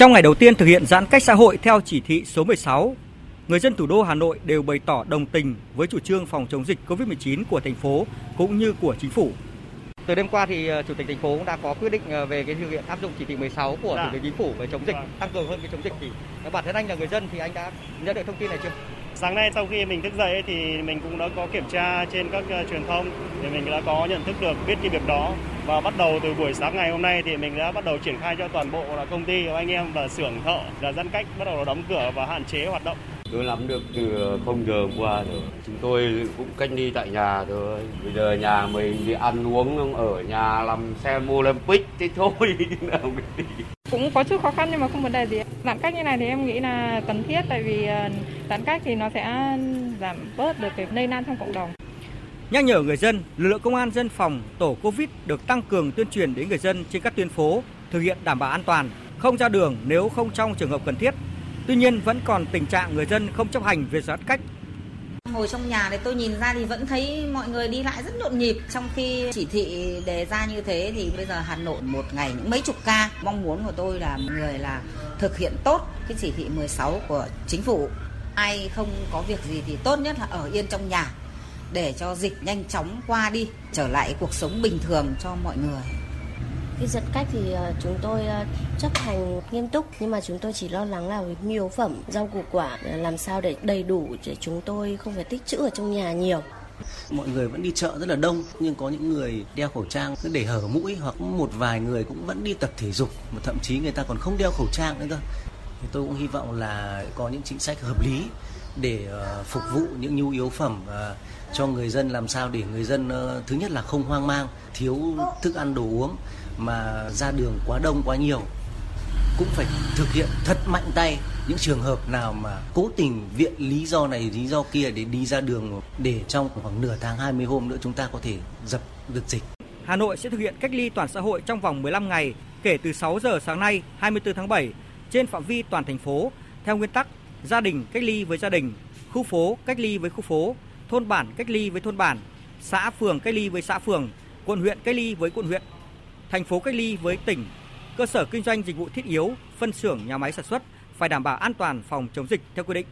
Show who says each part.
Speaker 1: Trong ngày đầu tiên thực hiện giãn cách xã hội theo chỉ thị số 16, người dân thủ đô Hà Nội đều bày tỏ đồng tình với chủ trương phòng chống dịch COVID-19 của thành phố cũng như của chính phủ. Từ đêm qua thì ờ, chủ tịch thành phố cũng đã có quyết định ờ, về cái thực hiện áp dụng chỉ thị 16 của
Speaker 2: Dạ.
Speaker 1: thủ tướng chính phủ về chống dịch,
Speaker 2: Vâng.
Speaker 1: tăng cường hơn cái chống dịch thì bản thân anh là người dân thì anh đã nhận được thông tin này chưa?
Speaker 2: Sáng nay sau khi mình thức dậy ấy, thì mình cũng đã có kiểm tra trên các ờ, truyền thông thì mình đã có nhận thức được biết cái việc đó và bắt đầu từ buổi sáng ngày hôm nay thì mình đã bắt đầu triển khai cho toàn bộ là công ty và anh em là xưởng thợ là giãn cách bắt đầu là đóng cửa và hạn chế hoạt động.
Speaker 3: Tôi nắm được từ 0 giờ hôm qua rồi. Chúng tôi cũng cách ly tại nhà thôi. Bây giờ nhà mình đi ăn uống ở nhà làm xem Olympic thế thôi. nào
Speaker 4: cũng có chút khó khăn nhưng mà không vấn đề gì giãn cách như này thì em nghĩ là cần thiết tại vì ờ, giãn cách thì nó sẽ giảm bớt được cái lây lan trong cộng đồng
Speaker 1: Nhắc nhở người dân, lực lượng công an dân phòng tổ Covid được tăng cường tuyên truyền đến người dân trên các tuyến phố thực hiện đảm bảo an toàn, không ra đường nếu không trong trường hợp cần thiết. Tuy nhiên vẫn còn tình trạng người dân không chấp hành việc giãn cách.
Speaker 5: Ngồi trong nhà thì tôi nhìn ra thì vẫn thấy mọi người đi lại rất nhộn nhịp. Trong khi chỉ thị đề ra như thế thì bây giờ Hà Nội một ngày những mấy chục ca. Mong muốn của tôi là mọi người là thực hiện tốt cái chỉ thị 16 của chính phủ. Ai không có việc gì thì tốt nhất là ở yên trong nhà. Để cho dịch nhanh chóng qua đi Trở lại cuộc sống bình thường cho mọi người.
Speaker 6: Khi giãn cách thì ờ, chúng tôi ờ, chấp hành nghiêm túc nhưng mà chúng tôi chỉ lo lắng là nhu yếu phẩm, rau củ quả ờ, làm sao để đầy đủ để chúng tôi không phải tích trữ ở trong nhà nhiều.
Speaker 7: mọi người vẫn đi chợ rất là đông nhưng có những người đeo khẩu trang cứ để hở mũi hoặc một vài người cũng vẫn đi tập thể dục mà thậm chí người ta còn không đeo khẩu trang nữa cơ. Thì tôi cũng hy vọng là có những chính sách hợp lý để ờ, phục vụ những nhu yếu phẩm ờ, cho người dân làm sao để người dân ờ, thứ nhất là không hoang mang, thiếu thức ăn đồ uống mà ra đường quá đông, quá nhiều cũng phải thực hiện thật mạnh tay những trường hợp nào mà cố tình viện lý do này, lý do kia để đi ra đường để trong khoảng nửa tháng 20 hôm nữa chúng ta có thể dập được dịch.
Speaker 1: Hà Nội sẽ thực hiện cách ly toàn xã hội trong vòng 15 ngày kể từ 6 giờ sáng nay 24 tháng 7 trên phạm vi toàn thành phố theo nguyên tắc gia đình cách ly với gia đình, khu phố cách ly với khu phố, thôn bản cách ly với thôn bản, xã phường cách ly với xã phường, quận huyện cách ly với quận huyện, thành phố cách ly với tỉnh, cơ sở kinh doanh dịch vụ thiết yếu, phân xưởng nhà máy sản xuất phải đảm bảo an toàn phòng chống dịch theo quy định.